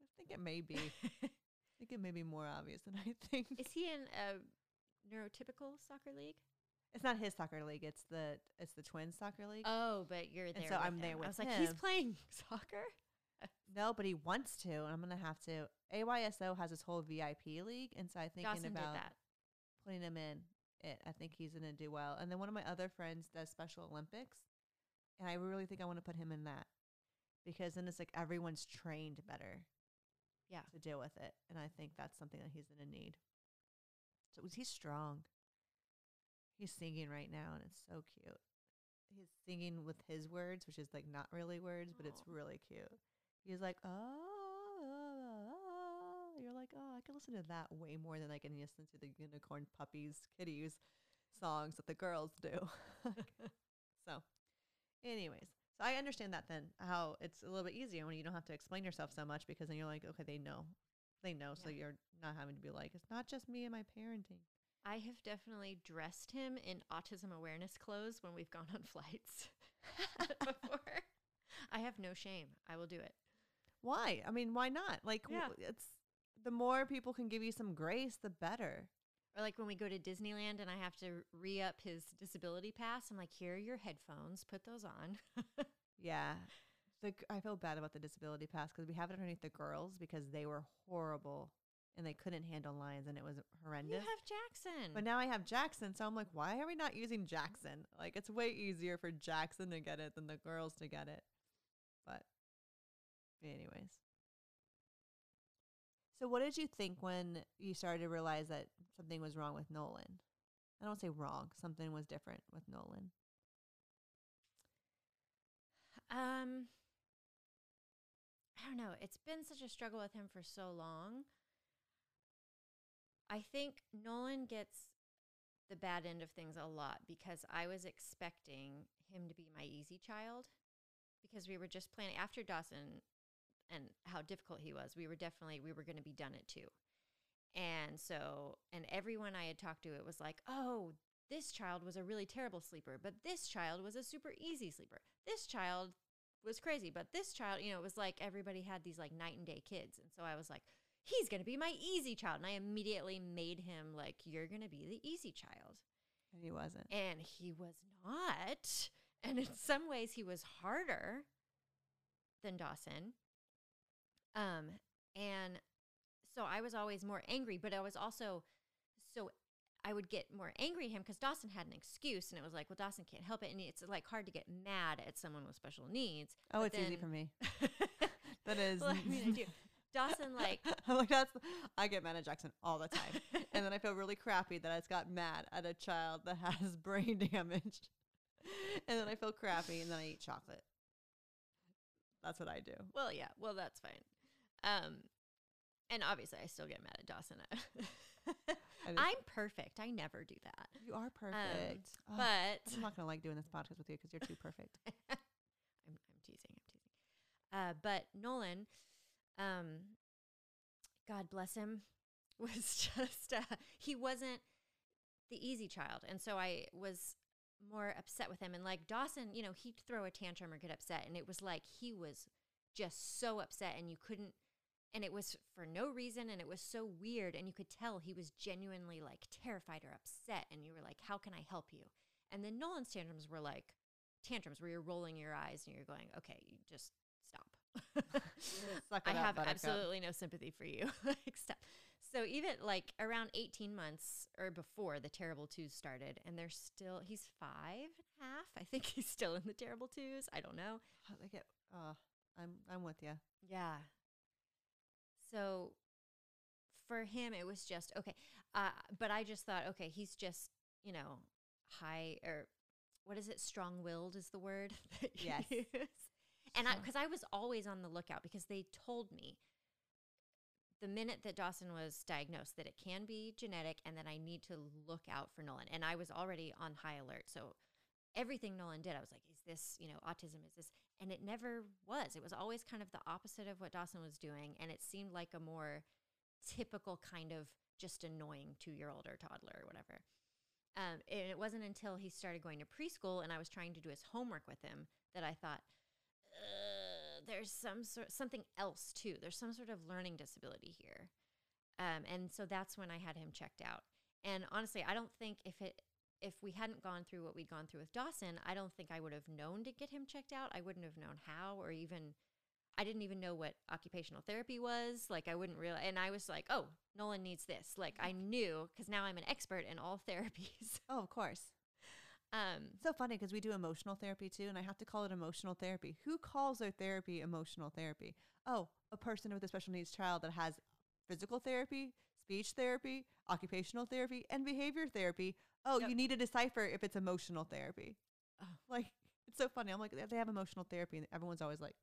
I think it may be. I think it may be more obvious than I think. Is he in a neurotypical soccer league? It's not his soccer league, it's the it's the twins soccer league. Oh, but you're there. so with I'm there with him. I was like, he's playing soccer. No, but he wants to, and I'm gonna have to. AYSO has this whole VIP league, and so I thinking Dawson about did that. putting him in it. I think he's gonna do well. And then one of my other friends does Special Olympics, and I really think I want to put him in that because then it's like everyone's trained better. Yeah. to deal with it, and I think that's something that he's gonna need. So he's strong. He's singing right now, and it's so cute. he's singing with his words, which is like not really words, but it's oh. really cute. He's like, oh, oh, oh, oh, you're like, oh, I can listen to that way more than I can listen to the unicorn puppies, kitties songs that the girls do. so, anyways, so I understand that then how it's a little bit easier when you don't have to explain yourself so much because then you're like, okay, they know, they know, so you're not having to be like, it's not just me and my parenting. I have definitely dressed him in autism awareness clothes when we've gone on flights before. I have no shame. I will do it. Why? I mean, why not? Like, w- Yeah. it's the more people can give you some grace, the better. Or like when we go to Disneyland and I have to re up his disability pass, I'm like, here are your headphones. Put those on. Yeah. The, I feel bad about the disability pass because we have it underneath the girls because they were horrible and they couldn't handle lines and it was horrendous. you have Jackson. But now I have Jackson, so I'm like, why are we not using Jackson? Like, it's way easier for Jackson to get it than the girls to get it. But, anyways. So, what did you think when you started to realize that something was wrong with Nolan? I don't say wrong, something was different with Nolan. Um, I don't know. It's been such a struggle with him for so long. I think Nolan gets the bad end of things a lot because I was expecting him to be my easy child because we were just planning after Dawson and how difficult he was. We were definitely we were going to be done at 2. And so and everyone I had talked to it was like, "Oh, this child was a really terrible sleeper, but this child was a super easy sleeper. This child was crazy, but this child, you know, it was like everybody had these like night and day kids. And so I was like, he's going to be my easy child. And I immediately made him like, you're going to be the easy child. And he wasn't. And he was not. And in some ways, he was harder than Dawson. Um, and so I was always more angry, but I was also so I would get more angry at him because Dawson had an excuse, and it was like, well, Dawson can't help it, and it's like hard to get mad at someone with special needs. Oh, but it's easy for me. That is. well, I mean, I do. Dawson, like, I'm like that's. I get mad at Jackson all the time, and then I feel really crappy that I just got mad at a child that has brain damage, and then I feel crappy, and then I eat chocolate. That's what I do. well, yeah, well, that's fine. Um, and obviously, I still get mad at Dawson. I'm perfect. I never do that. you are perfect, Ugh, Um, But I'm not gonna like doing this podcast with you because you're too perfect. I'm, I'm teasing. I'm teasing. Uh, but Nolan, um, God bless him, was just uh, he wasn't the easy child, and so I was more upset with him. And like Dawson, you know, he'd throw a tantrum or get upset, and it was like he was just so upset, and you couldn't. And it was for no reason, and it was so weird, and you could tell he was genuinely like terrified or upset, and you were like, "How can I help you?" And then Nolan's tantrums were like tantrums where you're rolling your eyes and you're going, okay, you just stop. I up, have absolutely no sympathy for you. like, stop. So even like around 18 months or before the terrible twos started, and they're still, he's five and a half. I think he's still in the terrible twos. I don't know. I get. Uh, I'm. I'm with you. Yeah. So for him, it was just okay. Uh, but I just thought, okay, he's just, you know, high or what is it? Strong willed is the word that you Yes. use. And I, Strong- because I was always on the lookout because they told me the minute that Dawson was diagnosed that it can be genetic and that I need to look out for Nolan. And I was already on high alert. So everything Nolan did, I was like, is this, you know, autism? Is this? And it never was. It was always kind of the opposite of what Dawson was doing. And it seemed like a more typical kind of just annoying two year old or toddler or whatever. Um, and it wasn't until he started going to preschool and I was trying to do his homework with him that I thought, there's some sort something else too. There's some sort of learning disability here. Um, and so that's when I had him checked out. And honestly, I don't think if it if we hadn't gone through what we'd gone through with Dawson, I don't think I would have known to get him checked out. I wouldn't have known how or even I didn't even know what occupational therapy was. Like I wouldn't realize and I was like, "Oh, Nolan needs this." Like I knew cuz now I'm an expert in all therapies. Oh, of course. um so funny because we do emotional therapy too, and I have to call it emotional therapy. Who calls their therapy emotional therapy? Oh, a person with a special needs child that has physical therapy, speech therapy, occupational therapy, and behavior therapy. Oh, Yep. you need to decipher if it's emotional therapy. Oh. Like, it's so funny. I'm like, they have emotional therapy, and everyone's always like,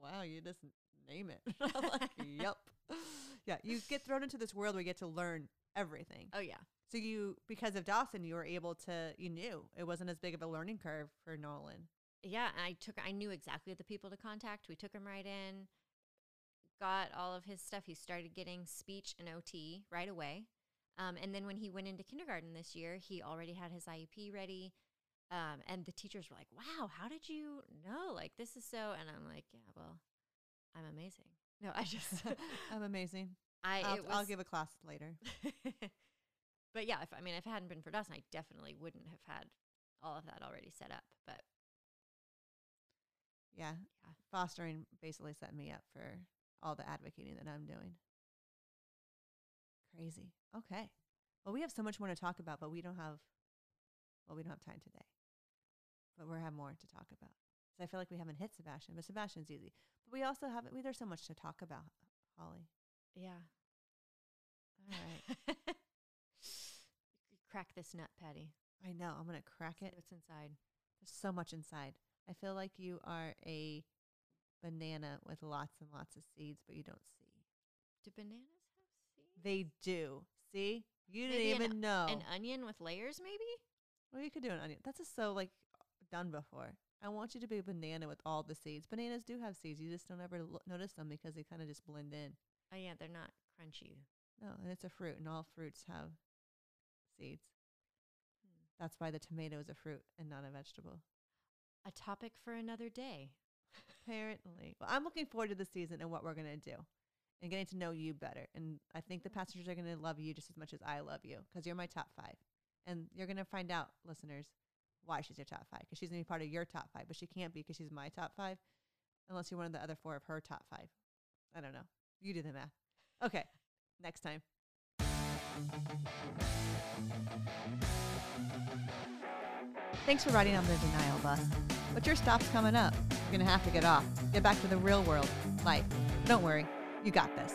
"Wow, you just name it." I'm like, "Yep." Yeah, you get thrown into this world where you get to learn everything. Oh yeah. So you, because of Dawson, you were able to. You knew it wasn't as big of a learning curve for Nolan. Yeah, and I took I knew exactly the people to contact. We took him right in, got all of his stuff. He started getting speech and OT right away. Um, and then when he went into kindergarten this year, he already had his IEP ready. Um, and the teachers were like, "Wow, how did you know? Like this is so." And I'm like, "Yeah, well, I'm amazing." No, I just I'm amazing. I I'll, I'll give a class later. but yeah, if I mean, if it hadn't been for Dawson, I definitely wouldn't have had all of that already set up. But Yeah. Yeah. Fostering basically set me up for all the advocating that I'm doing. Crazy. Okay. Well, we have so much more to talk about, but we don't have, well, we don't have time today. But we'll have more to talk about. So I feel like we haven't hit Sebastian, but Sebastian's easy. But we also haven't, we, there's so much to talk about, Holly. yeah, All right. crack this nut, Patty. I know. I'm going to crack See it. what's inside. There's so much inside. I feel like you are a banana with lots and lots of seeds, but you don't see. Do bananas? They do. See? You didn't Maybe an- even know. An onion with layers, maybe? well, you could do an onion. That's just so like done before. I want you to be a banana with all the seeds. Bananas do have seeds. You just don't ever lo- notice them because they kind of just blend in. Oh yeah, they're not crunchy. No, and it's a fruit, and all fruits have seeds. Hmm. That's why the tomato is a fruit and not a vegetable. A topic for another day. Apparently. Well, I'm looking forward to the season and what we're going to do and getting to know you better. And I think the passengers are going to love you just as much as I love you because you're my top five. And you're going to find out, listeners, why she's your top five because she's going to be part of your top five, but she can't be because she's my top five unless you're one of the other four of her top five. I don't know. You do the math. Okay. Next time. Thanks for riding on the denial bus. But your stop's coming up. You're going to have to get off. Get back to the real world, life. Don't worry. You got this.